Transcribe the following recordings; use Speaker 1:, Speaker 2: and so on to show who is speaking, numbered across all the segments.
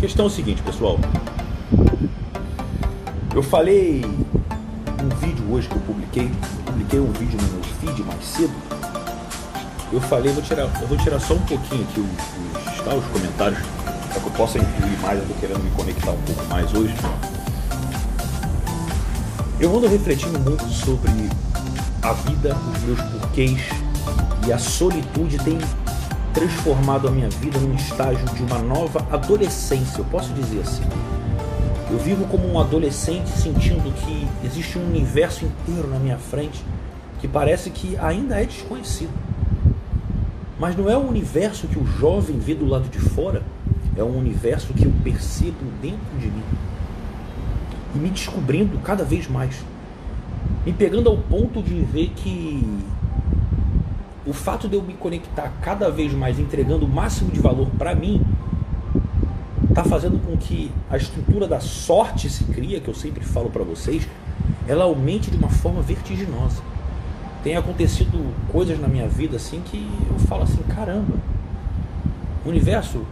Speaker 1: Questão é o seguinte, pessoal. Eu falei um vídeo hoje que eu publiquei, publiquei um vídeo no meu feed mais cedo. Eu falei, vou tirar, eu vou tirar só um pouquinho aqui os, os, tá, os comentários, para que eu possa incluir mais, eu tô querendo me conectar um pouco mais hoje. Eu ando refletindo muito sobre a vida, os meus porquês e a solitude tem transformado a minha vida num estágio de uma nova adolescência, eu posso dizer assim. Eu vivo como um adolescente sentindo que existe um universo inteiro na minha frente que parece que ainda é desconhecido. Mas não é o universo que o jovem vê do lado de fora, é um universo que eu percebo dentro de mim. E me descobrindo cada vez mais. Me pegando ao ponto de ver que o fato de eu me conectar cada vez mais, entregando o máximo de valor para mim, está fazendo com que a estrutura da sorte se cria, que eu sempre falo para vocês, ela aumente de uma forma vertiginosa. Tem acontecido coisas na minha vida assim que eu falo assim, caramba, universo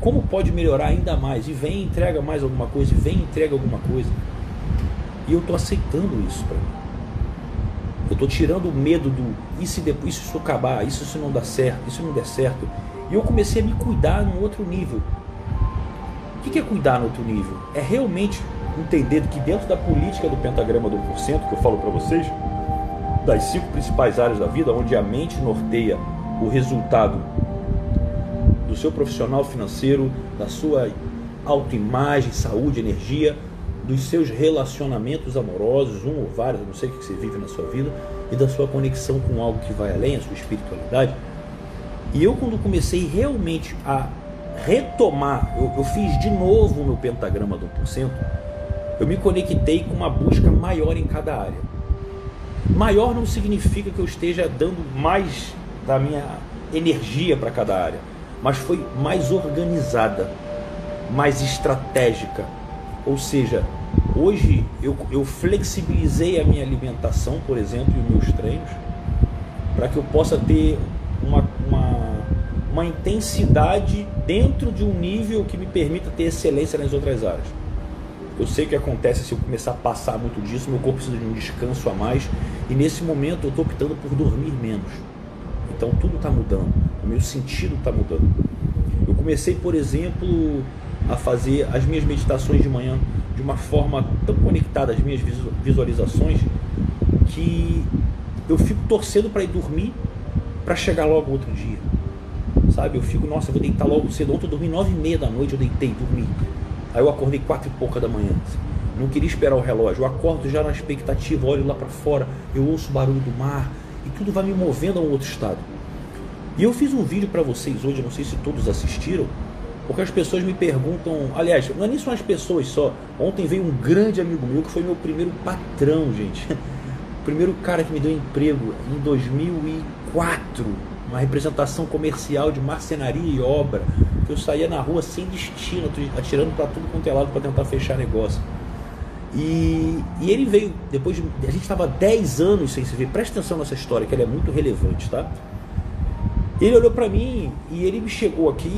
Speaker 1: como pode melhorar ainda mais? E vem entrega mais alguma coisa, e vem entrega alguma coisa. E eu estou aceitando isso para mim. Eu estou tirando o medo do e se depois isso acabar, isso se não dá certo, isso não der certo. E eu comecei a me cuidar num outro nível. O que é cuidar no outro nível? É realmente entender que dentro da política do pentagrama do 1%, que eu falo para vocês, das cinco principais áreas da vida, onde a mente norteia o resultado do seu profissional financeiro, da sua autoimagem, saúde, energia, dos seus relacionamentos amorosos, um ou vários, não sei o que você vive na sua vida, e da sua conexão com algo que vai além, a sua espiritualidade. E eu, quando comecei realmente a retomar, eu, eu fiz de novo o meu pentagrama do 1%, eu me conectei com uma busca maior em cada área. Maior não significa que eu esteja dando mais da minha energia para cada área, mas foi mais organizada, mais estratégica. Ou seja, hoje eu, eu flexibilizei a minha alimentação, por exemplo, e os meus treinos, para que eu possa ter uma, uma, uma intensidade dentro de um nível que me permita ter excelência nas outras áreas. Eu sei o que acontece se eu começar a passar muito disso, meu corpo precisa de um descanso a mais, e nesse momento eu estou optando por dormir menos. Então tudo está mudando, o meu sentido está mudando. Eu comecei, por exemplo, a fazer as minhas meditações de manhã de uma forma tão conectada às minhas visualizações que eu fico torcendo para ir dormir para chegar logo outro dia. Sabe? Eu fico, nossa, eu vou deitar logo cedo. Ontem eu dormi nove e meia da noite, eu deitei, dormi. Aí eu acordei quatro e pouca da manhã. Não queria esperar o relógio. Eu acordo já na expectativa, olho lá para fora, eu ouço o barulho do mar e tudo vai me movendo a um outro estado. E eu fiz um vídeo para vocês hoje, não sei se todos assistiram, porque as pessoas me perguntam, aliás, não é nem só as pessoas só. Ontem veio um grande amigo meu que foi meu primeiro patrão, gente. O primeiro cara que me deu emprego em 2004, uma representação comercial de marcenaria e obra. Que eu saía na rua sem destino, atirando para tudo quanto é lado para tentar fechar negócio. E, e, ele veio, depois de. A gente estava 10 anos sem se ver. Presta atenção nessa história, que ela é muito relevante, tá? Ele olhou para mim e ele me chegou aqui,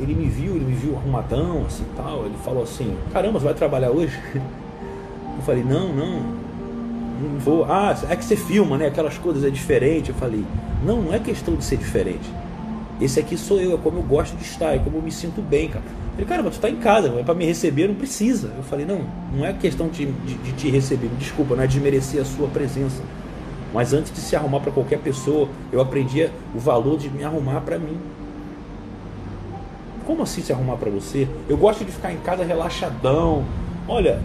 Speaker 1: ele me viu, ele me viu arrumadão, assim tal. Ele falou assim: Caramba, você vai trabalhar hoje? Eu falei: Não, não, não vou. Ah, é que você filma, né? Aquelas coisas é diferente. Eu falei: Não, não é questão de ser diferente. Esse aqui sou eu, é como eu gosto de estar, é como eu me sinto bem, cara. Ele, cara, mas tu tá em casa, é para me receber, não precisa. Eu falei, não, não é questão de, de, de te receber, desculpa, não é desmerecer a sua presença. Mas antes de se arrumar para qualquer pessoa, eu aprendi o valor de me arrumar para mim. Como assim se arrumar para você? Eu gosto de ficar em casa relaxadão. Olha,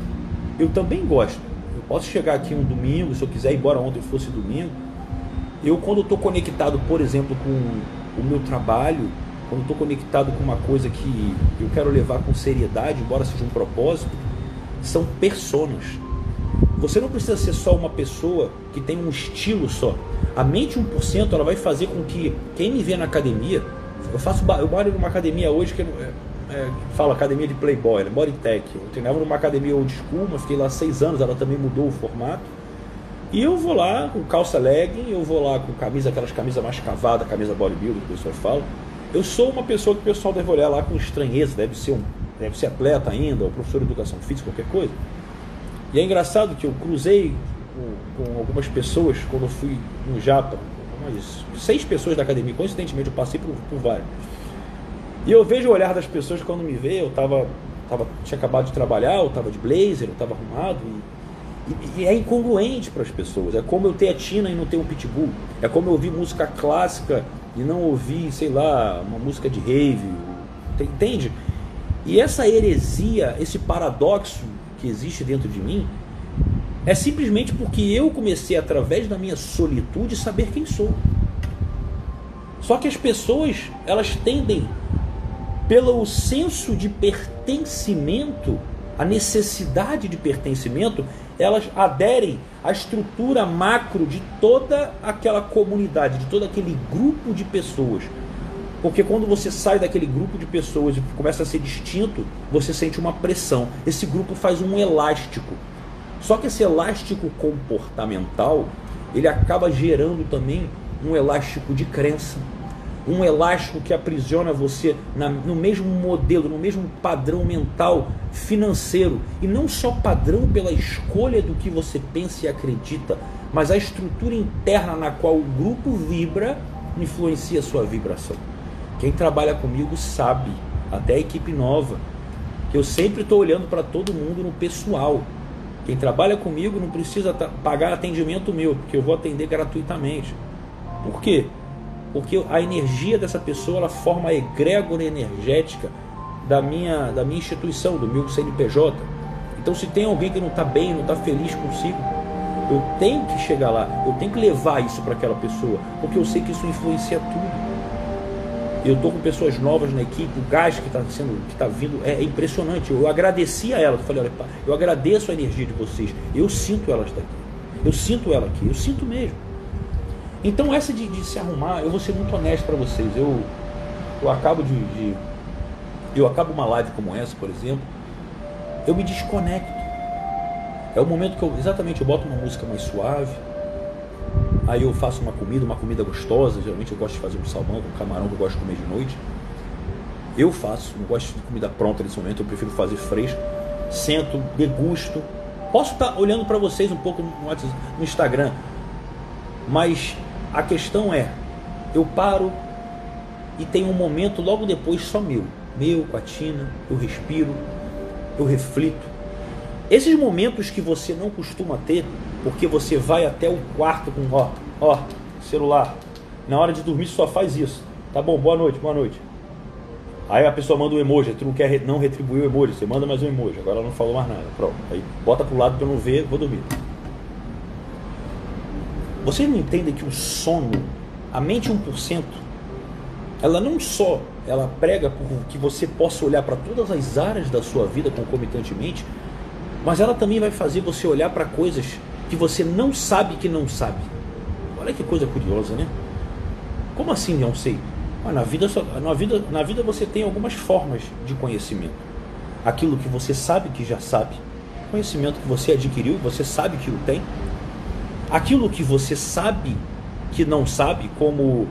Speaker 1: eu também gosto. Eu posso chegar aqui um domingo, se eu quiser embora ontem fosse domingo. Eu quando estou conectado, por exemplo, com o meu trabalho, quando estou conectado com uma coisa que eu quero levar com seriedade, embora seja um propósito, são personas você não precisa ser só uma pessoa que tem um estilo só. A mente 1% ela vai fazer com que quem me vê na academia, eu faço eu moro numa academia hoje que é, é, fala academia de playboy, né? bodytech. Eu treinava numa academia old school, mas fiquei lá seis anos, ela também mudou o formato. E eu vou lá com calça legging, eu vou lá com camisa, aquelas camisas mais cavadas, camisa bodybuilder que o pessoal fala. eu sou uma pessoa que o pessoal deve olhar lá com estranheza, deve ser um, deve ser atleta ainda, ou professor de educação física, qualquer coisa. E é engraçado que eu cruzei com, com algumas pessoas quando eu fui no Japa, seis pessoas da academia, coincidentemente eu passei por, por várias. E eu vejo o olhar das pessoas quando me vê, eu tava, tava, tinha acabado de trabalhar, eu tava de blazer, eu tava arrumado e, e, e é incongruente para as pessoas. É como eu ter a Tina e não ter um pitbull. É como eu ouvir música clássica e não ouvir, sei lá, uma música de rave. Entende? E essa heresia, esse paradoxo que existe dentro de mim, é simplesmente porque eu comecei, através da minha solitude, saber quem sou. Só que as pessoas, elas tendem, pelo senso de pertencimento, a necessidade de pertencimento, elas aderem à estrutura macro de toda aquela comunidade, de todo aquele grupo de pessoas. Porque quando você sai daquele grupo de pessoas e começa a ser distinto, você sente uma pressão. Esse grupo faz um elástico. Só que esse elástico comportamental, ele acaba gerando também um elástico de crença. Um elástico que aprisiona você na, no mesmo modelo, no mesmo padrão mental financeiro. E não só padrão pela escolha do que você pensa e acredita, mas a estrutura interna na qual o grupo vibra influencia a sua vibração. Quem trabalha comigo sabe, até a equipe nova, que eu sempre estou olhando para todo mundo no pessoal. Quem trabalha comigo não precisa pagar atendimento meu, porque eu vou atender gratuitamente. Por quê? Porque a energia dessa pessoa ela forma a egrégora energética da minha, da minha instituição, do meu CNPJ. Então, se tem alguém que não está bem, não está feliz consigo, eu tenho que chegar lá, eu tenho que levar isso para aquela pessoa, porque eu sei que isso influencia tudo. Eu estou com pessoas novas na equipe, o gás que está sendo, que está vindo é, impressionante. Eu agradeci a elas, eu falei, olha, eu agradeço a energia de vocês. Eu sinto elas daqui. Eu sinto ela aqui, eu sinto mesmo. Então essa de, de se arrumar, eu vou ser muito honesto para vocês. Eu, eu acabo de, de, eu acabo uma live como essa, por exemplo, eu me desconecto. É o momento que eu exatamente eu boto uma música mais suave Aí eu faço uma comida, uma comida gostosa. Geralmente eu gosto de fazer um salmão com camarão que eu gosto de comer de noite. Eu faço, não gosto de comida pronta nesse momento, eu prefiro fazer fresco. Sento, degusto. Posso estar olhando para vocês um pouco no, no Instagram, mas a questão é: eu paro e tem um momento logo depois só meu, meu com a Tina, eu respiro, eu reflito. Esses momentos que você não costuma ter, porque você vai até o quarto com ó, ó, celular. Na hora de dormir só faz isso. Tá bom, boa noite, boa noite. Aí a pessoa manda um emoji, tu não quer não retribuir o emoji, você manda mais um emoji. Agora ela não falou mais nada. Pronto. Aí bota pro lado para eu não ver, vou dormir. Vocês não entendem que o sono, a mente 1%, ela não só ela prega por que você possa olhar para todas as áreas da sua vida concomitantemente, mas ela também vai fazer você olhar para coisas que você não sabe que não sabe. Olha que coisa curiosa, né? Como assim não sei? Ah, na, vida, na, vida, na vida você tem algumas formas de conhecimento. Aquilo que você sabe que já sabe, conhecimento que você adquiriu, você sabe que o tem. Aquilo que você sabe que não sabe, como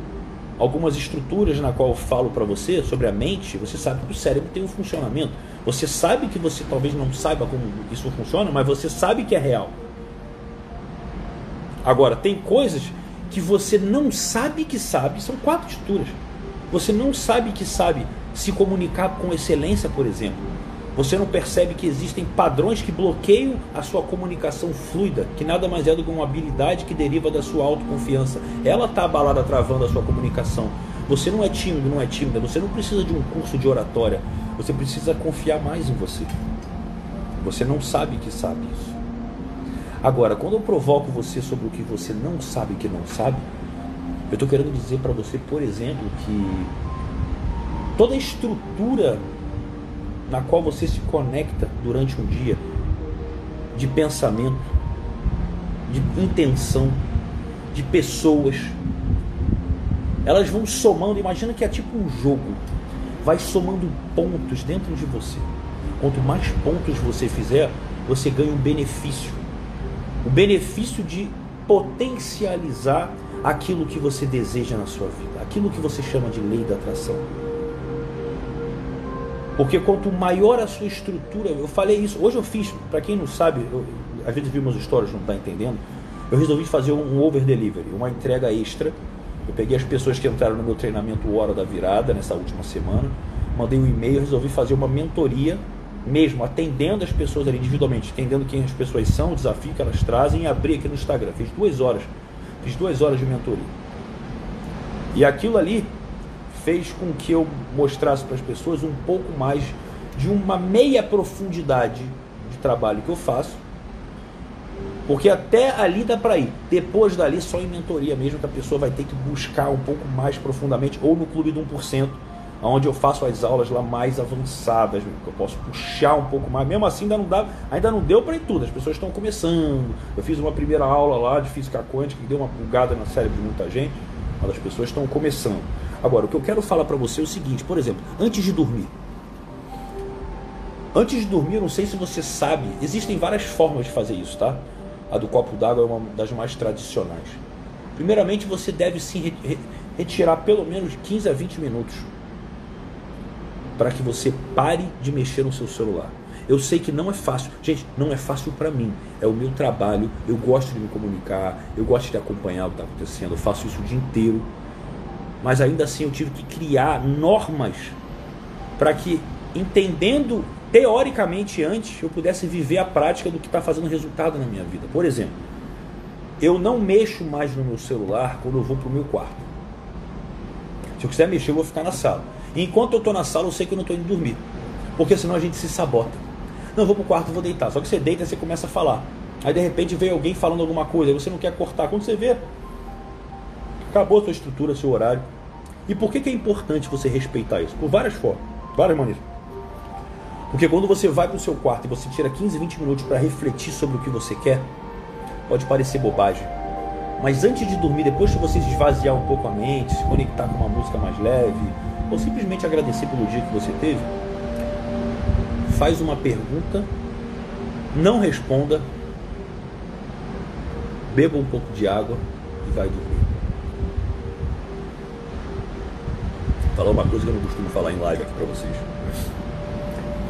Speaker 1: algumas estruturas na qual eu falo para você sobre a mente, você sabe que o cérebro tem um funcionamento. Você sabe que você talvez não saiba como isso funciona, mas você sabe que é real. Agora, tem coisas que você não sabe que sabe, são quatro estruturas. Você não sabe que sabe se comunicar com excelência, por exemplo. Você não percebe que existem padrões que bloqueiam a sua comunicação fluida, que nada mais é do que uma habilidade que deriva da sua autoconfiança. Ela está abalada, travando a sua comunicação. Você não é tímido, não é tímida, você não precisa de um curso de oratória. Você precisa confiar mais em você. Você não sabe que sabe isso. Agora, quando eu provoco você sobre o que você não sabe que não sabe, eu estou querendo dizer para você, por exemplo, que toda a estrutura na qual você se conecta durante um dia de pensamento, de intenção, de pessoas, elas vão somando. Imagina que é tipo um jogo, vai somando pontos dentro de você. Quanto mais pontos você fizer, você ganha um benefício o benefício de potencializar aquilo que você deseja na sua vida, aquilo que você chama de lei da atração. Porque quanto maior a sua estrutura, eu falei isso, hoje eu fiz, para quem não sabe, eu, às vezes viu meus stories, não está entendendo, eu resolvi fazer um over delivery, uma entrega extra. Eu peguei as pessoas que entraram no meu treinamento Hora da Virada nessa última semana, mandei um e-mail, resolvi fazer uma mentoria mesmo atendendo as pessoas ali individualmente, entendendo quem as pessoas são, o desafio que elas trazem, e abri aqui no Instagram. Fiz duas horas, fiz duas horas de mentoria. E aquilo ali fez com que eu mostrasse para as pessoas um pouco mais de uma meia profundidade de trabalho que eu faço. Porque até ali dá para ir. Depois dali, só em mentoria mesmo, que a pessoa vai ter que buscar um pouco mais profundamente, ou no clube do 1%, onde eu faço as aulas lá mais avançadas, que eu posso puxar um pouco mais. Mesmo assim, ainda não, dá, ainda não deu para ir tudo, as pessoas estão começando. Eu fiz uma primeira aula lá de física quântica que deu uma bugada na cérebro de muita gente, mas as pessoas estão começando. Agora, o que eu quero falar para você é o seguinte, por exemplo, antes de dormir. Antes de dormir, não sei se você sabe, existem várias formas de fazer isso, tá? A do copo d'água é uma das mais tradicionais. Primeiramente, você deve se retirar pelo menos 15 a 20 minutos para que você pare de mexer no seu celular. Eu sei que não é fácil. Gente, não é fácil para mim. É o meu trabalho. Eu gosto de me comunicar. Eu gosto de acompanhar o que está acontecendo. Eu faço isso o dia inteiro. Mas ainda assim eu tive que criar normas para que, entendendo teoricamente antes, eu pudesse viver a prática do que está fazendo resultado na minha vida. Por exemplo, eu não mexo mais no meu celular quando eu vou para o meu quarto. Se eu quiser mexer, eu vou ficar na sala. Enquanto eu estou na sala, eu sei que eu não estou indo dormir. Porque senão a gente se sabota. Não, vou pro quarto, vou deitar. Só que você deita e você começa a falar. Aí de repente vem alguém falando alguma coisa, você não quer cortar. Quando você vê, acabou a sua estrutura, seu horário. E por que, que é importante você respeitar isso? Por várias formas, várias maneiras. Porque quando você vai para o seu quarto e você tira 15, 20 minutos para refletir sobre o que você quer, pode parecer bobagem. Mas antes de dormir, depois que você esvaziar um pouco a mente, se conectar com uma música mais leve, ou simplesmente agradecer pelo dia que você teve, faz uma pergunta, não responda, beba um pouco de água e vai dormir. Vou falar uma coisa que eu não costumo falar em live aqui para vocês.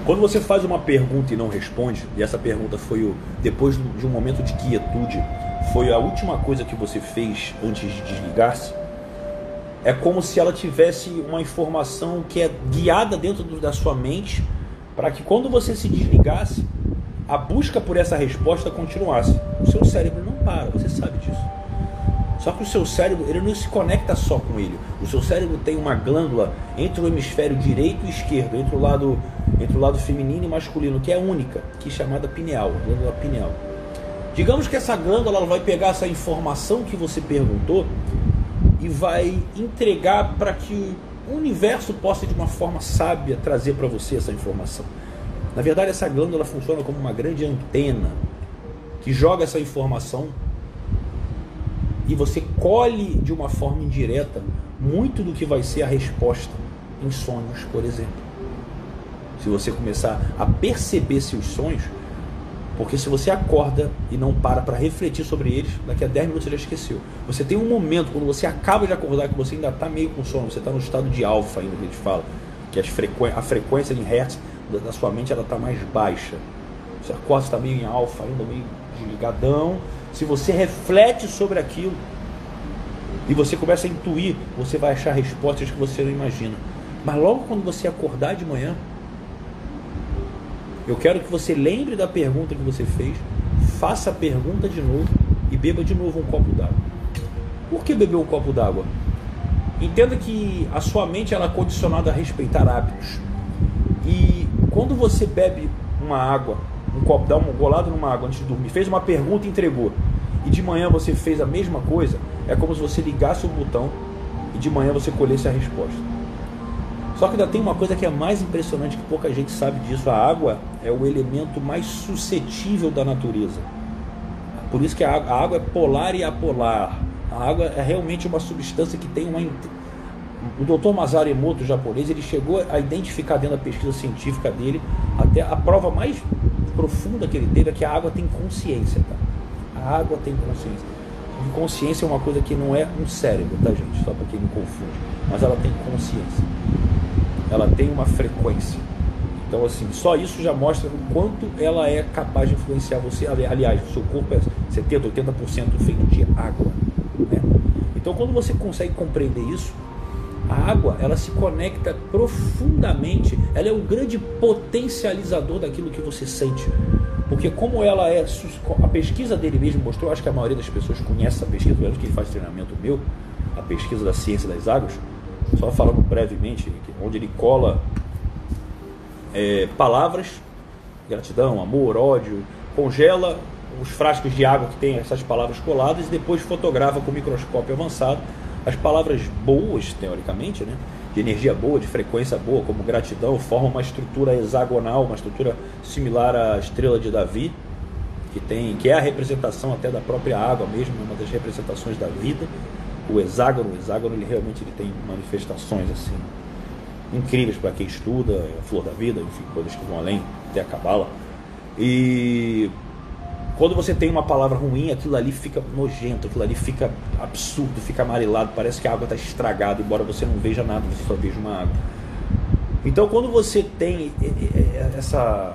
Speaker 1: Quando você faz uma pergunta e não responde, e essa pergunta foi o, depois de um momento de quietude, foi a última coisa que você fez antes de desligar-se, é como se ela tivesse uma informação que é guiada dentro da sua mente para que quando você se desligasse, a busca por essa resposta continuasse. O seu cérebro não para, você sabe disso. Só que o seu cérebro ele não se conecta só com ele. O seu cérebro tem uma glândula entre o hemisfério direito e esquerdo, entre o lado, entre o lado feminino e masculino, que é única, que é chamada pineal, glândula pineal. Digamos que essa glândula ela vai pegar essa informação que você perguntou e vai entregar para que o universo possa de uma forma sábia trazer para você essa informação. Na verdade, essa glândula funciona como uma grande antena que joga essa informação e você colhe de uma forma indireta muito do que vai ser a resposta em sonhos, por exemplo. Se você começar a perceber seus sonhos, porque se você acorda e não para para refletir sobre eles, daqui a 10 minutos você já esqueceu. Você tem um momento, quando você acaba de acordar, que você ainda está meio com sono, você está no estado de alfa ainda, que a gente fala, que frequ... a frequência em hertz da sua mente ela está mais baixa. Você acorda, está meio em alfa ainda, meio desligadão. Se você reflete sobre aquilo e você começa a intuir, você vai achar respostas que você não imagina. Mas logo quando você acordar de manhã, eu quero que você lembre da pergunta que você fez, faça a pergunta de novo e beba de novo um copo d'água. Por que beber um copo d'água? Entenda que a sua mente ela é condicionada a respeitar hábitos. E quando você bebe uma água, um copo, dá uma golada numa água antes de dormir, fez uma pergunta e entregou, e de manhã você fez a mesma coisa, é como se você ligasse o botão e de manhã você colhesse a resposta. Só que ainda tem uma coisa que é mais impressionante, que pouca gente sabe disso: a água é o elemento mais suscetível da natureza. Por isso que a água, é polar e apolar. A água é realmente uma substância que tem uma. O Dr. Masaru Emoto, japonês, ele chegou a identificar dentro da pesquisa científica dele, até a prova mais profunda que ele teve é que a água tem consciência. Tá? A água tem consciência. consciência é uma coisa que não é um cérebro, tá gente? Só para quem não confunde. Mas ela tem consciência. Ela tem uma frequência. Então, assim, só isso já mostra o quanto ela é capaz de influenciar você. Aliás, o seu corpo é 70%, 80% feito de água. Né? Então, quando você consegue compreender isso, a água ela se conecta profundamente, ela é um grande potencializador daquilo que você sente. Porque como ela é, a pesquisa dele mesmo mostrou, acho que a maioria das pessoas conhece essa pesquisa, pelo menos que ele faz treinamento meu, a pesquisa da ciência das águas, só falando brevemente, onde ele cola é, palavras, gratidão, amor, ódio, congela os frascos de água que tem essas palavras coladas e depois fotografa com microscópio avançado as palavras boas, teoricamente, né? de energia boa, de frequência boa, como gratidão, formam uma estrutura hexagonal, uma estrutura similar à estrela de Davi, que tem, que é a representação até da própria água mesmo, uma das representações da vida. O hexágono, o hexágono ele realmente ele tem manifestações assim incríveis para quem estuda, a flor da vida, enfim, coisas que vão além, até a cabala. E quando você tem uma palavra ruim, aquilo ali fica nojento, aquilo ali fica absurdo, fica amarelado, parece que a água está estragada, embora você não veja nada, você só veja uma água. Então, quando você tem essa,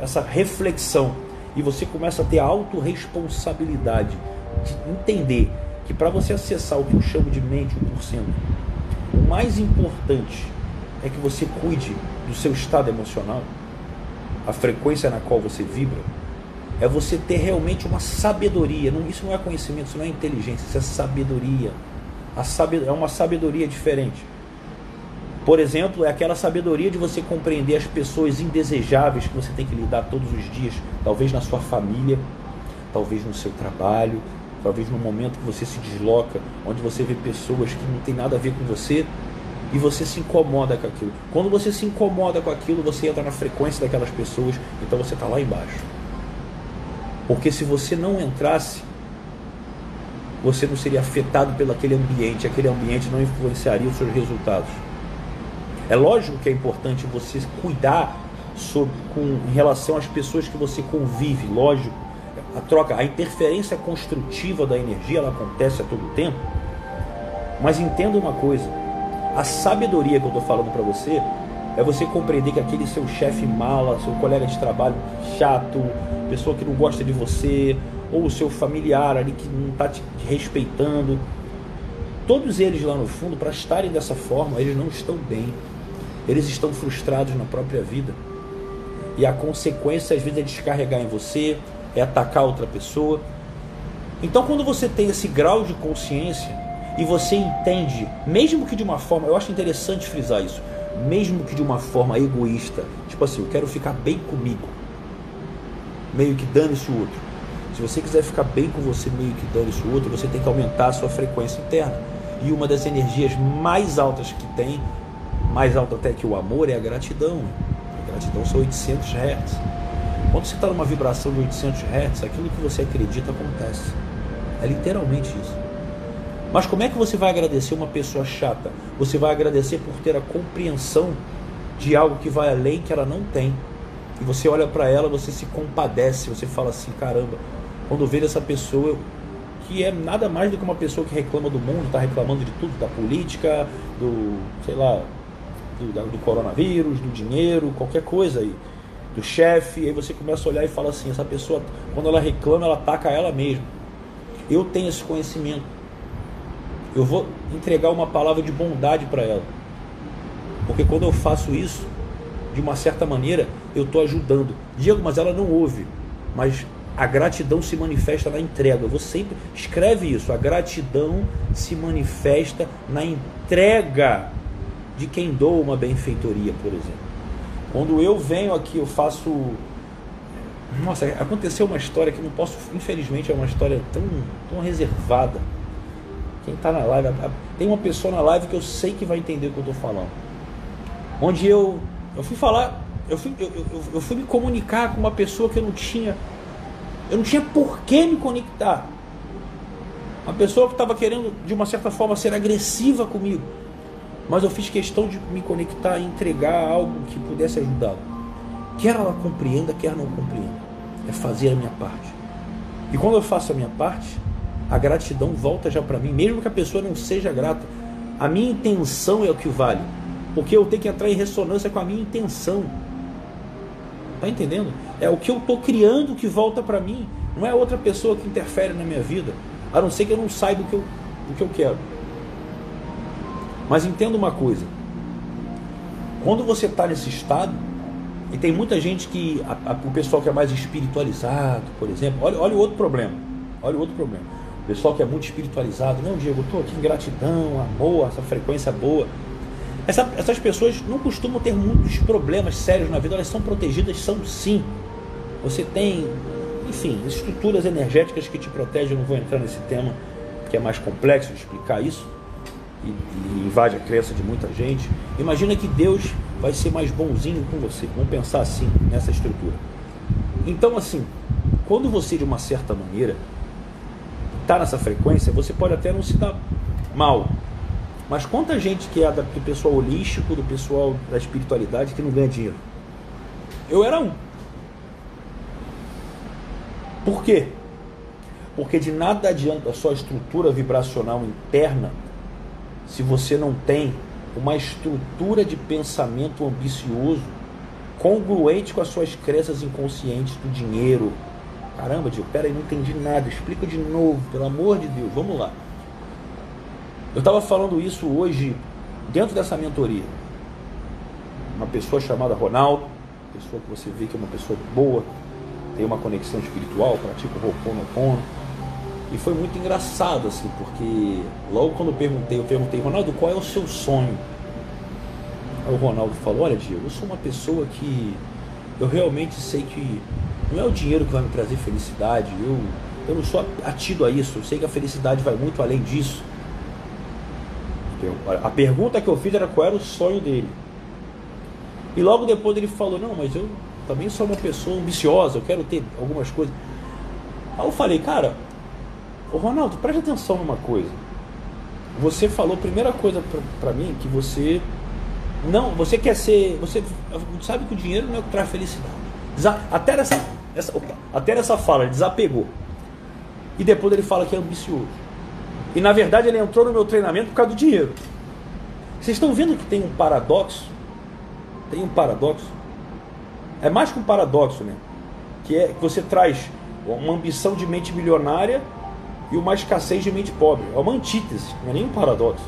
Speaker 1: essa reflexão e você começa a ter a autorresponsabilidade de entender que para você acessar o que eu chamo de mente 1%, o mais importante é que você cuide do seu estado emocional, a frequência na qual você vibra é você ter realmente uma sabedoria. Não, isso não é conhecimento, isso não é inteligência, isso é sabedoria. A sabed é uma sabedoria diferente. Por exemplo, é aquela sabedoria de você compreender as pessoas indesejáveis que você tem que lidar todos os dias, talvez na sua família, talvez no seu trabalho, talvez no momento que você se desloca, onde você vê pessoas que não tem nada a ver com você e você se incomoda com aquilo. Quando você se incomoda com aquilo, você entra na frequência daquelas pessoas, então você está lá embaixo. Porque se você não entrasse, você não seria afetado pelo aquele ambiente, aquele ambiente não influenciaria os seus resultados. É lógico que é importante você cuidar sobre, com, em relação às pessoas que você convive, lógico. A troca, a interferência construtiva da energia, ela acontece a todo tempo. Mas entenda uma coisa: a sabedoria que eu estou falando para você é você compreender que aquele seu chefe mala, seu colega de trabalho chato, pessoa que não gosta de você, ou o seu familiar ali que não está te respeitando. Todos eles lá no fundo, para estarem dessa forma, eles não estão bem. Eles estão frustrados na própria vida. E a consequência, às vezes, é descarregar em você, é atacar outra pessoa. Então, quando você tem esse grau de consciência e você entende, mesmo que de uma forma, eu acho interessante frisar isso, mesmo que de uma forma egoísta, tipo assim, eu quero ficar bem comigo meio que dane-se o outro. Se você quiser ficar bem com você, meio que dane-se o outro, você tem que aumentar a sua frequência interna. E uma das energias mais altas que tem, mais alta até que o amor, é a gratidão. A gratidão são 800 Hz. Quando você está numa vibração de 800 Hz, aquilo que você acredita acontece. É literalmente isso. Mas como é que você vai agradecer uma pessoa chata? Você vai agradecer por ter a compreensão de algo que vai além que ela não tem. E você olha para ela, você se compadece, você fala assim, caramba, quando vejo essa pessoa que é nada mais do que uma pessoa que reclama do mundo, está reclamando de tudo, da política, do, sei lá, do, do coronavírus, do dinheiro, qualquer coisa aí, do chefe, aí você começa a olhar e fala assim, essa pessoa, quando ela reclama, ela ataca ela mesma. Eu tenho esse conhecimento. Eu vou entregar uma palavra de bondade para ela. Porque quando eu faço isso, de uma certa maneira, eu estou ajudando. Diego, mas ela não ouve. Mas a gratidão se manifesta na entrega. Você sempre escreve isso. A gratidão se manifesta na entrega de quem doa uma benfeitoria, por exemplo. Quando eu venho aqui, eu faço. Nossa, aconteceu uma história que não posso, infelizmente, é uma história tão, tão reservada. Quem está na live, tem uma pessoa na live que eu sei que vai entender o que eu estou falando. Onde eu eu fui falar, eu fui, eu, eu, eu fui me comunicar com uma pessoa que eu não tinha, eu não tinha por que me conectar. Uma pessoa que estava querendo, de uma certa forma, ser agressiva comigo. Mas eu fiz questão de me conectar e entregar algo que pudesse ajudá-la. Quer ela compreenda, quer não compreenda. É fazer a minha parte. E quando eu faço a minha parte, a gratidão volta já para mim, mesmo que a pessoa não seja grata. A minha intenção é o que vale, porque eu tenho que entrar em ressonância com a minha intenção. Tá entendendo? É o que eu estou criando que volta para mim. Não é outra pessoa que interfere na minha vida, a não ser que eu não saiba o que eu, o que eu quero. Mas entenda uma coisa: quando você está nesse estado, e tem muita gente que, a, a, o pessoal que é mais espiritualizado, por exemplo, olha, olha o outro problema. Olha o outro problema. O pessoal que é muito espiritualizado, não, Diego, eu estou aqui em gratidão, amor, essa frequência boa. Essa, essas pessoas não costumam ter muitos problemas sérios na vida, elas são protegidas, são sim. Você tem, enfim, estruturas energéticas que te protegem, eu não vou entrar nesse tema, que é mais complexo explicar isso, e, e invade a crença de muita gente. Imagina que Deus vai ser mais bonzinho com você. Vamos pensar assim, nessa estrutura. Então, assim, quando você, de uma certa maneira, está nessa frequência, você pode até não se dar mal. Mas quanta gente que é do pessoal holístico, do pessoal da espiritualidade, que não ganha dinheiro? Eu era um. Por quê? Porque de nada adianta a sua estrutura vibracional interna se você não tem uma estrutura de pensamento ambicioso congruente com as suas crenças inconscientes do dinheiro. Caramba, Diego, peraí, não entendi nada. Explica de novo, pelo amor de Deus. Vamos lá. Eu estava falando isso hoje dentro dessa mentoria. Uma pessoa chamada Ronaldo, pessoa que você vê que é uma pessoa boa, tem uma conexão espiritual, pratica o Ho'oponopono e foi muito engraçado, assim, porque logo quando eu perguntei, eu perguntei, Ronaldo, qual é o seu sonho? Aí o Ronaldo falou, olha Diego, eu sou uma pessoa que eu realmente sei que não é o dinheiro que vai me trazer felicidade, eu, eu não sou atido a isso, eu sei que a felicidade vai muito além disso. A pergunta que eu fiz era qual era o sonho dele. E logo depois ele falou, não, mas eu também sou uma pessoa ambiciosa, eu quero ter algumas coisas. Aí eu falei, cara, Ô Ronaldo, preste atenção numa coisa. Você falou, primeira coisa para mim, que você não, você quer ser, você sabe que o dinheiro não é o que traz felicidade. Até essa, até essa fala, ele desapegou. E depois ele fala que é ambicioso. E na verdade ele entrou no meu treinamento por causa do dinheiro. Vocês estão vendo que tem um paradoxo? Tem um paradoxo. É mais que um paradoxo, né? Que é que você traz uma ambição de mente milionária e uma escassez de mente pobre. É uma antítese, não é nem um paradoxo.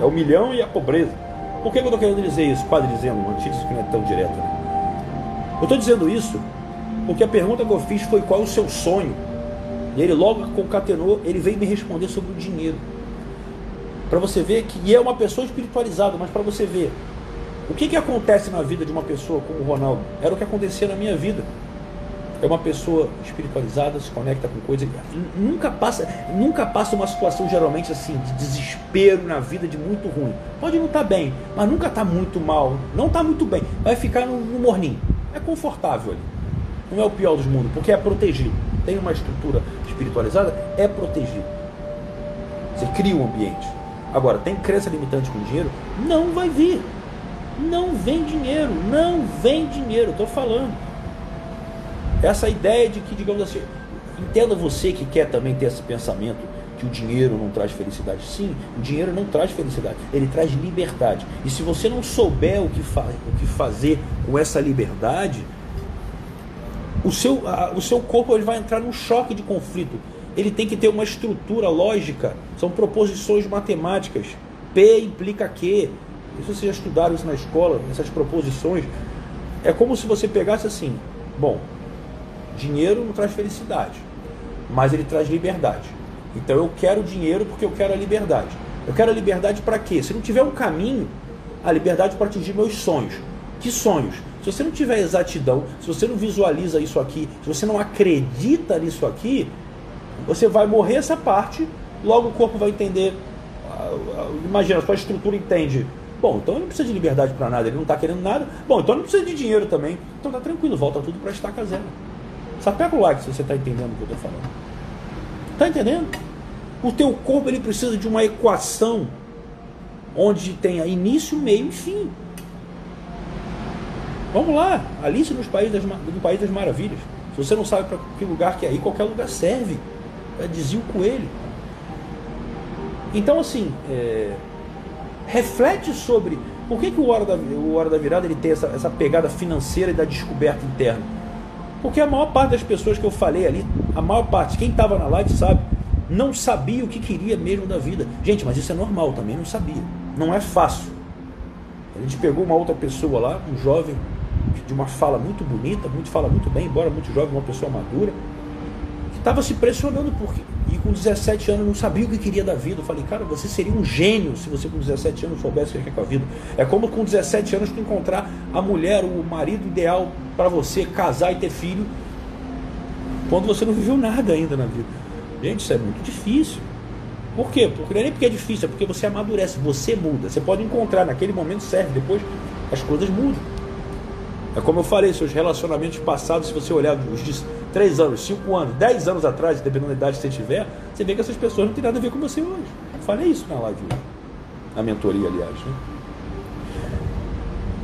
Speaker 1: É o milhão e a pobreza. Por que eu estou querendo dizer isso? Quase dizendo, uma antítese que não é tão direta. Né? Eu estou dizendo isso porque a pergunta que eu fiz foi qual é o seu sonho. E ele logo concatenou, ele veio me responder sobre o dinheiro. Para você ver que é uma pessoa espiritualizada, mas para você ver o que, que acontece na vida de uma pessoa como o Ronaldo. Era o que acontecia na minha vida é uma pessoa espiritualizada, se conecta com coisas, nunca passa, nunca passa uma situação geralmente assim de desespero na vida de muito ruim. Pode não estar tá bem, mas nunca está muito mal, não está muito bem, vai ficar no, no morninho. É confortável ali. Não é o pior dos mundos, porque é protegido. Tem uma estrutura espiritualizada, é protegido. Você cria um ambiente. Agora, tem crença limitante com dinheiro? Não vai vir. Não vem dinheiro, não vem dinheiro, estou falando. Essa ideia de que, digamos assim, entenda você que quer também ter esse pensamento que o dinheiro não traz felicidade. Sim, o dinheiro não traz felicidade, ele traz liberdade. E se você não souber o que, o que fazer com essa liberdade, o seu, a, o seu corpo ele vai entrar num choque de conflito. Ele tem que ter uma estrutura lógica, são proposições matemáticas. P implica Q. Se vocês já estudaram isso na escola, essas proposições, é como se você pegasse assim: bom, Dinheiro não traz felicidade, mas ele traz liberdade. Então eu quero dinheiro porque eu quero a liberdade. Eu quero a liberdade para quê? Se não tiver um caminho, a liberdade para atingir meus sonhos. Que sonhos? Se você não tiver exatidão, se você não visualiza isso aqui, se você não acredita nisso aqui, você vai morrer essa parte, logo o corpo vai entender. Ah, ah, imagina, a sua estrutura entende. Bom, então ele não precisa de liberdade para nada, ele não está querendo nada. Bom, então não precisa de dinheiro também. Então tá tranquilo, volta tudo para estaca zero. Só pega o like se você está entendendo o que eu estou falando. Está entendendo? O teu corpo ele precisa de uma equação onde tenha início, meio e fim. Vamos lá, Alice nos países das, no País das Maravilhas. Se você não sabe para que lugar que é aí, qualquer lugar serve. dizia o coelho. Então, assim, é, reflete sobre por que, que o, Hora da, o Hora da Virada ele tem essa, essa pegada financeira e da descoberta interna. Porque a maior parte das pessoas que eu falei ali, a maior parte, quem estava na live sabe, não sabia o que queria mesmo da vida. Gente, mas isso é normal, também não sabia. Não é fácil. A gente pegou uma outra pessoa lá, um jovem de uma fala muito bonita, muito fala muito bem, embora muito jovem, uma pessoa madura, estava se pressionando porque e com 17 anos não sabia o que queria da vida. Eu falei, cara, você seria um gênio se você com 17 anos soubesse o que é com a vida. É como com 17 anos tu encontrar a mulher, o marido ideal para você casar e ter filho, quando você não viveu nada ainda na vida. Gente, isso é muito difícil. Por quê? Porque não é nem porque é difícil, é porque você amadurece, você muda. Você pode encontrar, naquele momento serve, depois as coisas mudam. É como eu falei, seus relacionamentos passados, se você olhar os de 3 anos, 5 anos, 10 anos atrás, dependendo da idade que você tiver, você vê que essas pessoas não têm nada a ver com você hoje. Eu falei isso na live hoje. Na mentoria, aliás. Né?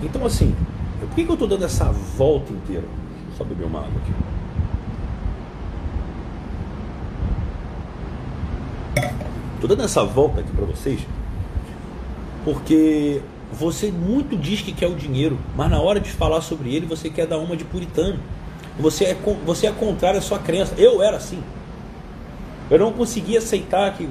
Speaker 1: Então, assim, por que, que eu estou dando essa volta inteira? Deixa eu só beber uma água aqui. Estou dando essa volta aqui para vocês porque você muito diz que quer o dinheiro, mas na hora de falar sobre ele você quer dar uma de puritano. Você é, você é contrário à sua crença. Eu era assim. Eu não conseguia aceitar que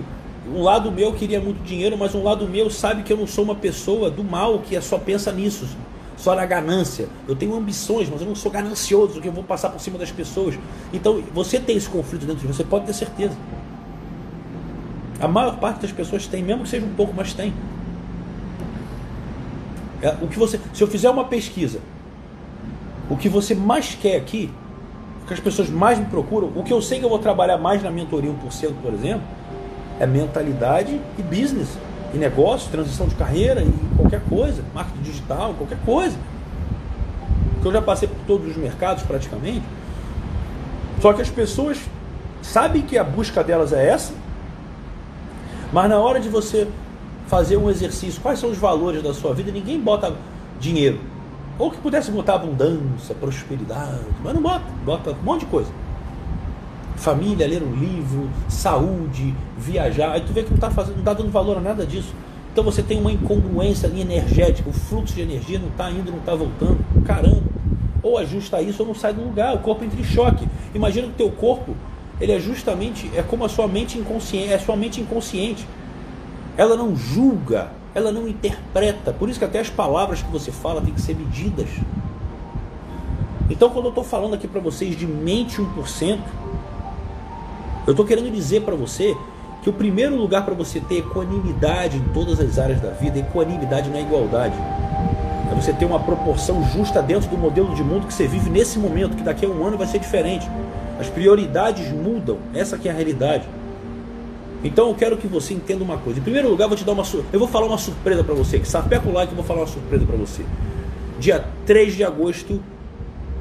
Speaker 1: um lado meu queria muito dinheiro, mas um lado meu sabe que eu não sou uma pessoa do mal que só pensa nisso, só na ganância. Eu tenho ambições, mas eu não sou ganancioso, que eu vou passar por cima das pessoas. Então você tem esse conflito dentro de você, pode ter certeza. A maior parte das pessoas tem, mesmo que seja um pouco, mas tem. É, o que você, se eu fizer uma pesquisa, o que você mais quer aqui, o que as pessoas mais me procuram, o que eu sei que eu vou trabalhar mais na mentoria 1%, por exemplo, é mentalidade e business, e negócio, transição de carreira e qualquer coisa, marketing digital, qualquer coisa. Que eu já passei por todos os mercados praticamente. Só que as pessoas sabem que a busca delas é essa, mas na hora de você fazer um exercício, quais são os valores da sua vida, ninguém bota dinheiro. Ou que pudesse botar abundância, prosperidade, mas não bota, bota um monte de coisa. Família, ler um livro, saúde, viajar. Aí tu vê que não está fazendo, não tá dando valor a nada disso. Então você tem uma incongruência energética, o fluxo de energia não está indo, não está voltando. Caramba! Ou ajusta isso ou não sai do lugar, o corpo entra em choque. Imagina que o teu corpo, ele é justamente, é como a sua mente inconsciente, é sua mente inconsciente ela não julga, ela não interpreta. Por isso que até as palavras que você fala têm que ser medidas. Então, quando eu estou falando aqui para vocês de mente 1%, eu estou querendo dizer para você que o primeiro lugar para você ter equanimidade em todas as áreas da vida, equanimidade não é igualdade. É você ter uma proporção justa dentro do modelo de mundo que você vive nesse momento, que daqui a um ano vai ser diferente. As prioridades mudam, essa que é a realidade. Então eu quero que você entenda uma coisa. Em primeiro lugar, eu vou te dar uma eu vou falar uma surpresa para você, que sapeca o like, eu vou falar uma surpresa para você. Dia 3 de agosto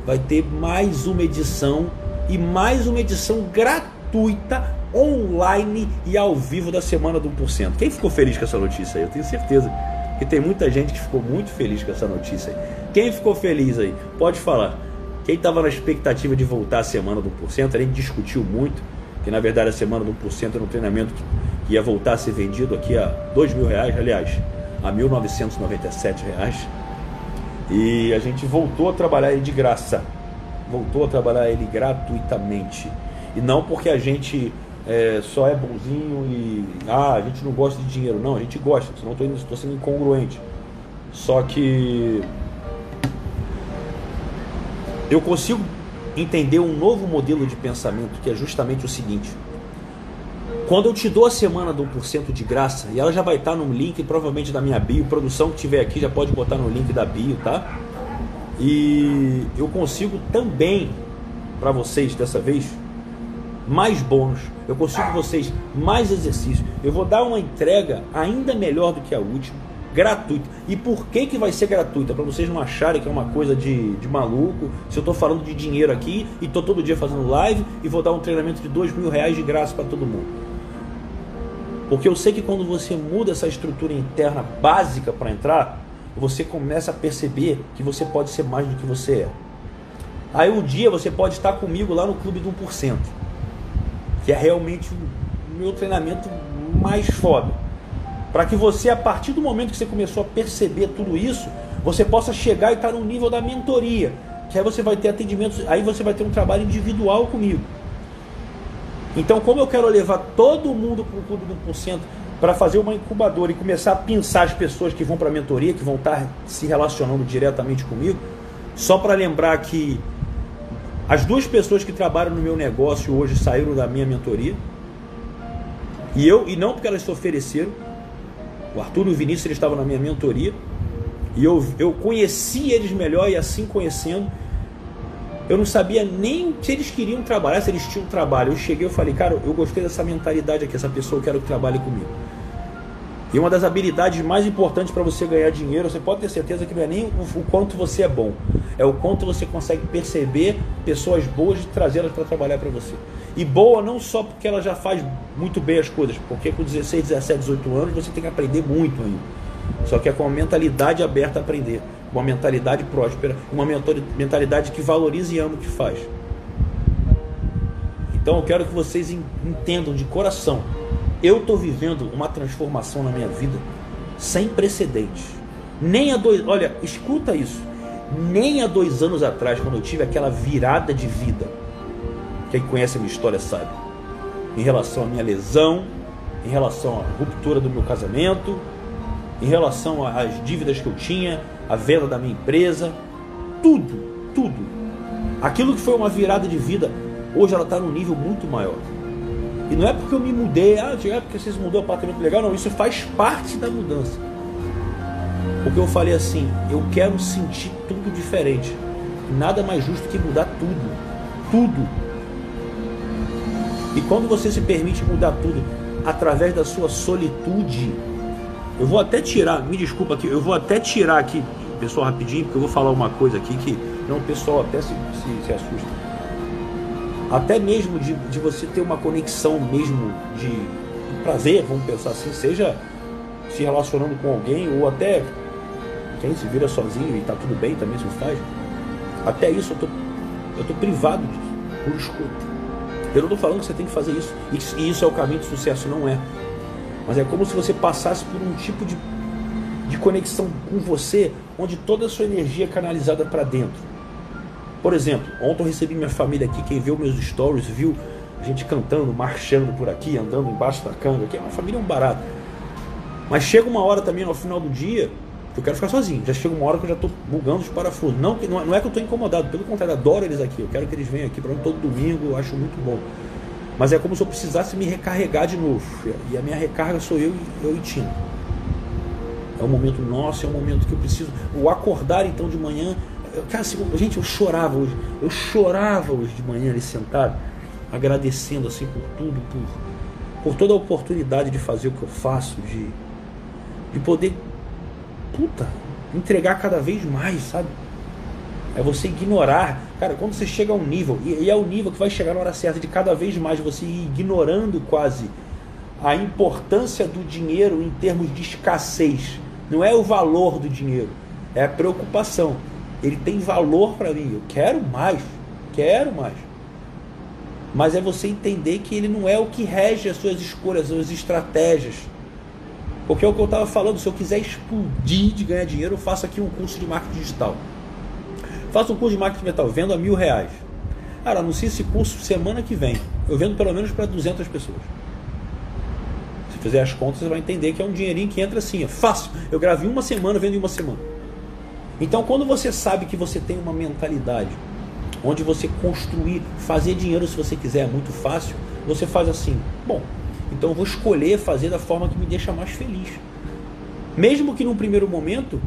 Speaker 1: vai ter mais uma edição e mais uma edição gratuita online e ao vivo da semana do 1%. Quem ficou feliz com essa notícia aí? Eu tenho certeza que tem muita gente que ficou muito feliz com essa notícia aí. Quem ficou feliz aí? Pode falar. Quem estava na expectativa de voltar a semana do 1%, a gente discutiu muito que na verdade a semana do 1% era um treinamento que ia voltar a ser vendido aqui a dois mil reais, aliás, a 1.997 reais. E a gente voltou a trabalhar ele de graça, voltou a trabalhar ele gratuitamente. E não porque a gente é, só é bonzinho e ah, a gente não gosta de dinheiro. Não, a gente gosta, senão estou sendo incongruente. Só que eu consigo entender um novo modelo de pensamento que é justamente o seguinte. Quando eu te dou a semana do 1% de graça, e ela já vai estar no link provavelmente da minha bio, produção que tiver aqui já pode botar no link da bio, tá? E eu consigo também para vocês dessa vez mais bônus, eu consigo vocês mais exercícios. Eu vou dar uma entrega ainda melhor do que a última gratuita. E por que, que vai ser gratuita? Para vocês não acharem que é uma coisa de, de maluco. Se eu estou falando de dinheiro aqui e estou todo dia fazendo live e vou dar um treinamento de dois mil reais de graça para todo mundo. Porque eu sei que quando você muda essa estrutura interna básica para entrar, você começa a perceber que você pode ser mais do que você é. Aí um dia você pode estar comigo lá no clube do 1%. que é realmente o meu treinamento mais foda. Para que você, a partir do momento que você começou a perceber tudo isso, você possa chegar e estar no nível da mentoria. Que aí você vai ter atendimentos, aí você vai ter um trabalho individual comigo. Então, como eu quero levar todo mundo para o Clube do 1%, para fazer uma incubadora e começar a pensar as pessoas que vão para a mentoria, que vão estar se relacionando diretamente comigo, só para lembrar que as duas pessoas que trabalham no meu negócio hoje saíram da minha mentoria. E eu, e não porque elas se ofereceram. O Arthur e o Vinícius eles estavam na minha mentoria. E eu, eu conheci eles melhor e assim conhecendo, eu não sabia nem se eles queriam trabalhar, se eles tinham trabalho. Eu cheguei e falei, cara, eu gostei dessa mentalidade aqui, essa pessoa eu quero que trabalhe comigo. E uma das habilidades mais importantes para você ganhar dinheiro, você pode ter certeza que não é nem o, quanto você é bom, é o quanto você consegue perceber pessoas boas e trazê-las para trabalhar para você. E boa não só porque ela já faz muito bem as coisas, porque com 16, 17, 18 anos você tem que aprender muito ainda. Só que é com a mentalidade aberta a aprender, uma mentalidade próspera, uma mentalidade que valoriza e ama o que faz. Então eu quero que vocês entendam de coração eu estou vivendo uma transformação na minha vida sem precedentes. Nem há dois. Olha, escuta isso. Nem há dois anos atrás, quando eu tive aquela virada de vida, quem conhece a minha história sabe, em relação à minha lesão, em relação à ruptura do meu casamento, em relação às dívidas que eu tinha, a venda da minha empresa, tudo, tudo. Aquilo que foi uma virada de vida, hoje ela está num nível muito maior. E não é porque eu me mudei, ah, é porque vocês mudou o apartamento legal, não, isso faz parte da mudança. Porque eu falei assim, eu quero sentir tudo diferente. Nada mais justo que mudar tudo. Tudo. E quando você se permite mudar tudo através da sua solitude, eu vou até tirar, me desculpa aqui, eu vou até tirar aqui, pessoal, rapidinho, porque eu vou falar uma coisa aqui que não, o pessoal até se, se, se assusta até mesmo de, de você ter uma conexão mesmo de prazer, vamos pensar assim, seja se relacionando com alguém ou até quem se vira sozinho e está tudo bem também se faz. Até isso eu tô, eu tô privado disso, por escuta. Eu não estou falando que você tem que fazer isso e isso é o caminho de sucesso, não é. Mas é como se você passasse por um tipo de, de conexão com você, onde toda a sua energia é canalizada para dentro por exemplo, ontem eu recebi minha família aqui, quem viu meus stories viu a gente cantando, marchando por aqui, andando embaixo da canga, que é uma família um barato. Mas chega uma hora também no final do dia que eu quero ficar sozinho. Já chega uma hora que eu já estou bugando os parafusos. Não, não é que eu estou incomodado, pelo contrário, adoro eles aqui. Eu quero que eles venham aqui para mim todo domingo, eu acho muito bom. Mas é como se eu precisasse me recarregar de novo. E a minha recarga sou eu, eu e Tino. É um momento nosso, é um momento que eu preciso. O acordar então de manhã Cara, gente, eu chorava hoje. Eu chorava hoje de manhã ali sentado, agradecendo assim por tudo, por, por toda a oportunidade de fazer o que eu faço, de, de poder, puta, entregar cada vez mais, sabe? É você ignorar. Cara, quando você chega a um nível, e, e é o nível que vai chegar na hora certa, de cada vez mais você ir ignorando quase a importância do dinheiro em termos de escassez. Não é o valor do dinheiro, é a preocupação ele tem valor para mim. Eu quero mais, quero mais. Mas é você entender que ele não é o que rege as suas escolhas, as suas estratégias. Porque é o que eu estava falando, se eu quiser explodir de ganhar dinheiro, eu faço aqui um curso de marketing digital. Faço um curso de marketing digital, vendo a mil reais. Cara, anuncie esse curso semana que vem. Eu vendo pelo menos para 200 pessoas. Se fizer as contas, você vai entender que é um dinheirinho que entra assim, é fácil. Eu gravei uma semana, vendo em uma semana. Então, quando você sabe que você tem uma mentalidade onde você construir, fazer dinheiro se você quiser é muito fácil, você faz assim: bom, então eu vou escolher fazer da forma que me deixa mais feliz. Mesmo que num primeiro momento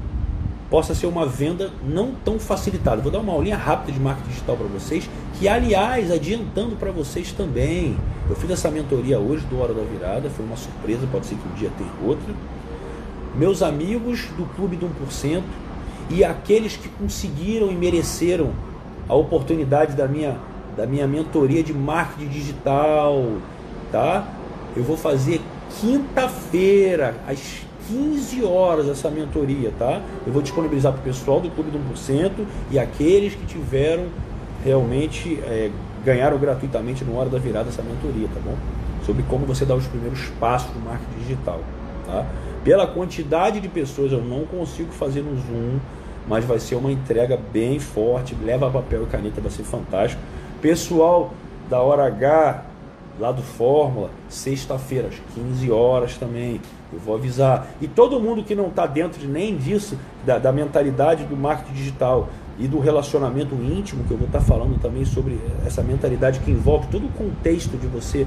Speaker 1: possa ser uma venda não tão facilitada. Vou dar uma aulinha rápida de marketing digital para vocês, que aliás, adiantando para vocês também. Eu fiz essa mentoria hoje do Hora da Virada, foi uma surpresa, pode ser que um dia tenha outra. Meus amigos do Clube do 1%, e aqueles que conseguiram e mereceram a oportunidade da minha, da minha mentoria de marketing digital, tá? Eu vou fazer quinta-feira, às 15 horas, essa mentoria, tá? Eu vou disponibilizar para o pessoal do Clube do 1% e aqueles que tiveram realmente é, ganharam gratuitamente no Hora da Virada essa mentoria, tá bom? Sobre como você dá os primeiros passos no marketing digital, tá? Pela quantidade de pessoas eu não consigo fazer no Zoom, mas vai ser uma entrega bem forte, leva papel e caneta, vai ser fantástico. Pessoal da Hora H, lá do Fórmula, sexta-feira, às 15 horas também. Eu vou avisar. E todo mundo que não está dentro de nem disso, da, da, mentalidade do marketing digital e do relacionamento íntimo, que eu vou estar tá falando também sobre essa mentalidade que envolve todo o contexto de você.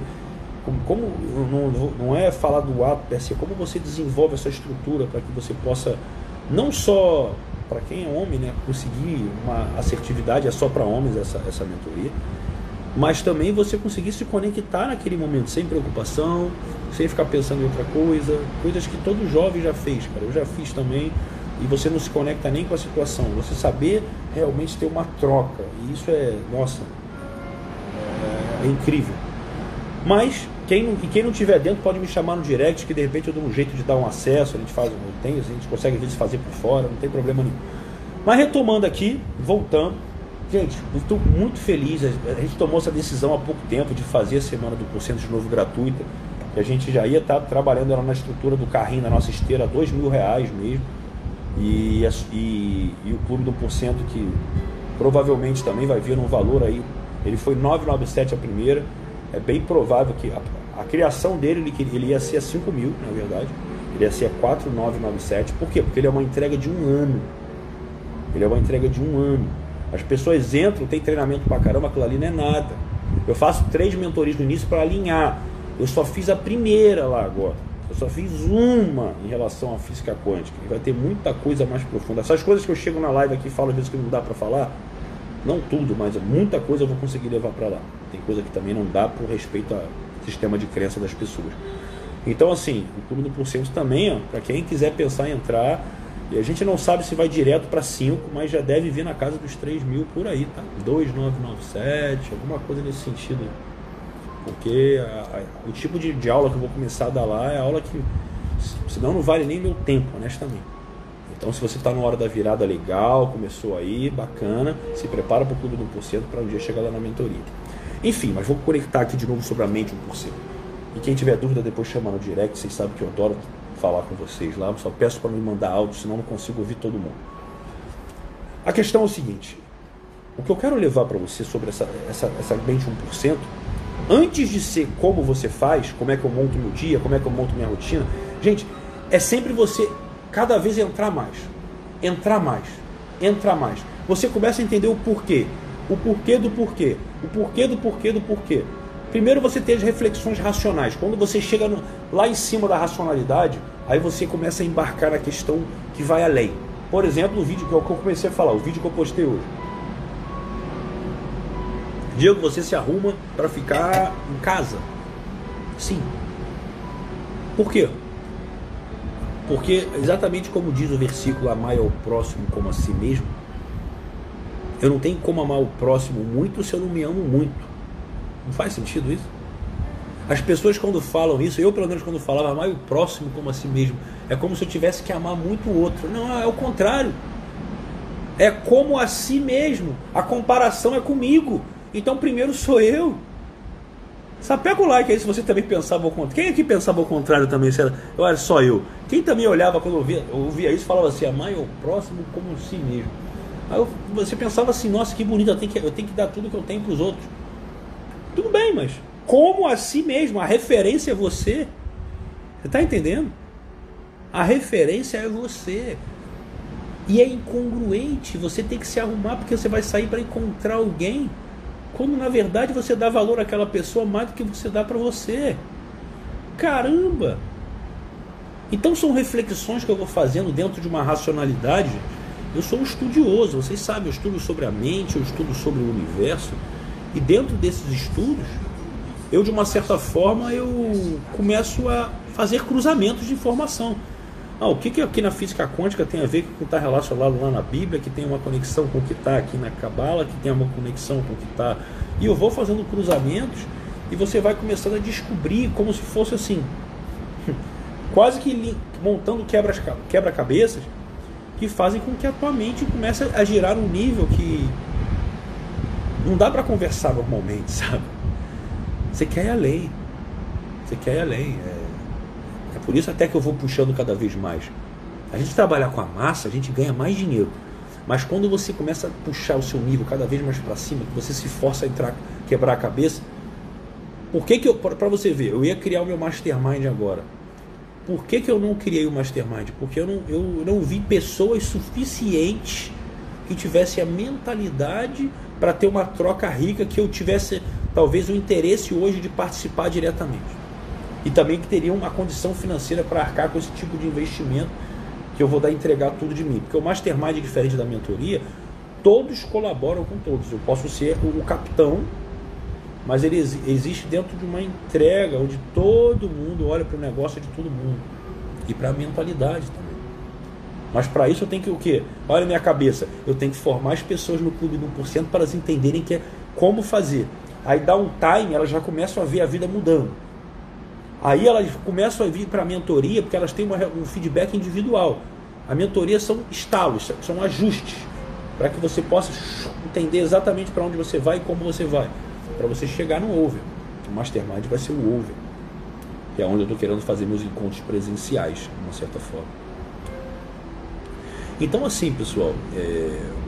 Speaker 1: Como, como não, não é falar do ato, é assim, como você desenvolve essa estrutura para que você possa não só para quem é homem, né, conseguir uma assertividade, é só para homens essa, essa mentoria, mas também você conseguir se conectar naquele momento, sem preocupação, sem ficar pensando em outra coisa, coisas que todo jovem já fez, cara, eu já fiz também, e você não se conecta nem com a situação, você saber realmente ter uma troca, e isso é, nossa, é, é incrível. Mas quem, e quem não tiver dentro pode me chamar no direct, que de repente eu dou um jeito de dar um acesso, a gente faz, tem, a gente consegue às vezes fazer por fora, não tem problema nenhum. Mas retomando aqui, voltando, gente, estou muito feliz. A gente tomou essa decisão há pouco tempo de fazer a semana do porcento de novo gratuita. A gente já ia estar tá trabalhando ela na estrutura do carrinho da nossa esteira, dois mil reais mesmo. E, e, e o clube do porcento que provavelmente também vai vir num valor aí. Ele foi 997 a primeira. É bem provável que a, a criação dele, ele, ele ia ser a 5 mil, na verdade. Ele ia ser a 4,997. Por quê? Porque ele é uma entrega de um ano. Ele é uma entrega de um ano. As pessoas entram, tem treinamento pra caramba, aquilo ali não é nada. Eu faço três mentorias no início para alinhar. Eu só fiz a primeira lá agora. Eu só fiz uma em relação à física quântica. E vai ter muita coisa mais profunda. Essas coisas que eu chego na live aqui e falo às vezes que não dá para falar, não tudo, mas muita coisa eu vou conseguir levar para lá. Tem coisa que também não dá por respeito ao sistema de crença das pessoas. Então, assim, o Clube do Porcento também, para quem quiser pensar em entrar, e a gente não sabe se vai direto para 5, mas já deve vir na casa dos 3 mil por aí, tá? 2,997, alguma coisa nesse sentido. Porque a, a, o tipo de, de, aula que eu vou começar a dar lá é aula que, senão não vale nem meu tempo, honestamente. Então, se você está na hora da virada legal, começou aí, bacana, se prepara para o Clube do 1% para um dia chegar lá na mentoria. Enfim, mas vou conectar aqui de novo sobre a mente 1%. E quem tiver dúvida, depois chama no direct, vocês sabem que eu adoro falar com vocês lá, só peço para me mandar áudio, senão não consigo ouvir todo mundo. A questão é o seguinte: o que eu quero levar para você sobre essa, essa, essa mente 1%, antes de ser como você faz, como é que eu monto meu dia, como é que eu monto minha rotina, gente, é sempre você cada vez entrar mais, entrar mais, entrar mais. Você começa a entender o porquê, o porquê do porquê, o porquê do porquê do porquê. Primeiro você tem as reflexões racionais. Quando você chega no, lá em cima da racionalidade, aí você começa a embarcar na questão que vai além. Por exemplo, o vídeo que eu comecei a falar, o vídeo que eu postei hoje. Diego, você se arruma para ficar em casa? Sim. Por quê? Porque, exatamente como diz o versículo, amar ao próximo como a si mesmo, eu não tenho como amar o próximo muito se eu não me amo muito. Não faz sentido isso? As pessoas quando falam isso, eu pelo menos quando falava amar o próximo como a si mesmo, é como se eu tivesse que amar muito o outro. Não, é o contrário. É como a si mesmo. A comparação é comigo. Então primeiro sou eu. Sapeca o like aí se você também pensava ao contrário. Quem aqui pensava ao contrário também? Se era, eu era só eu. Quem também olhava quando ouvia, ouvia isso falava assim: amar o próximo como si mesmo. Aí você pensava assim: nossa, que bonito, eu tenho que, eu tenho que dar tudo que eu tenho para os outros. Tudo bem, mas como a si mesmo? A referência é você. Você está entendendo? A referência é você. E é incongruente. Você tem que se arrumar porque você vai sair para encontrar alguém quando na verdade você dá valor àquela pessoa mais do que você dá para você. Caramba! Então são reflexões que eu vou fazendo dentro de uma racionalidade. Eu sou um estudioso, vocês sabem, eu estudo sobre a mente, eu estudo sobre o universo. E dentro desses estudos, eu de uma certa forma eu começo a fazer cruzamentos de informação. Ah, o que, que aqui na física quântica tem a ver com o que está relacionado lá na Bíblia, que tem uma conexão com o que está aqui na Cabala, que tem uma conexão com o que está. E eu vou fazendo cruzamentos e você vai começando a descobrir como se fosse assim, quase que montando quebra-cabeças que fazem com que a tua mente comece a girar um nível que não dá para conversar normalmente, sabe? Você quer ir além. Você quer ir além. É, é por isso até que eu vou puxando cada vez mais. A gente trabalhar com a massa, a gente ganha mais dinheiro. Mas quando você começa a puxar o seu nível cada vez mais para cima, que você se força a entrar, quebrar a cabeça, por que, que eu, para você ver, eu ia criar o meu mastermind agora. Por que, que eu não criei o mastermind? Porque eu não, eu não vi pessoas suficientes que tivessem a mentalidade para ter uma troca rica que eu tivesse talvez o interesse hoje de participar diretamente. E também que teriam uma condição financeira para arcar com esse tipo de investimento que eu vou dar entregar tudo de mim. Porque o mastermind, diferente da mentoria, todos colaboram com todos. Eu posso ser o, capitão, mas ele existe dentro de uma entrega onde todo mundo olha para o negócio de todo mundo e para a mentalidade também. Mas para isso eu tenho que o quê? Olha a minha cabeça, eu tenho que formar as pessoas no clube do 1% para elas entenderem que é como fazer. Aí dá um time, elas já começam a ver a vida mudando. Aí elas começam a vir para a mentoria porque elas têm uma, um feedback individual. A mentoria são estalos, são ajustes, para que você possa entender exatamente para onde você vai e como você vai, para você chegar no over. O mastermind vai ser o over, que é onde eu estou querendo fazer meus encontros presenciais, de uma certa forma. Então, assim, pessoal, é,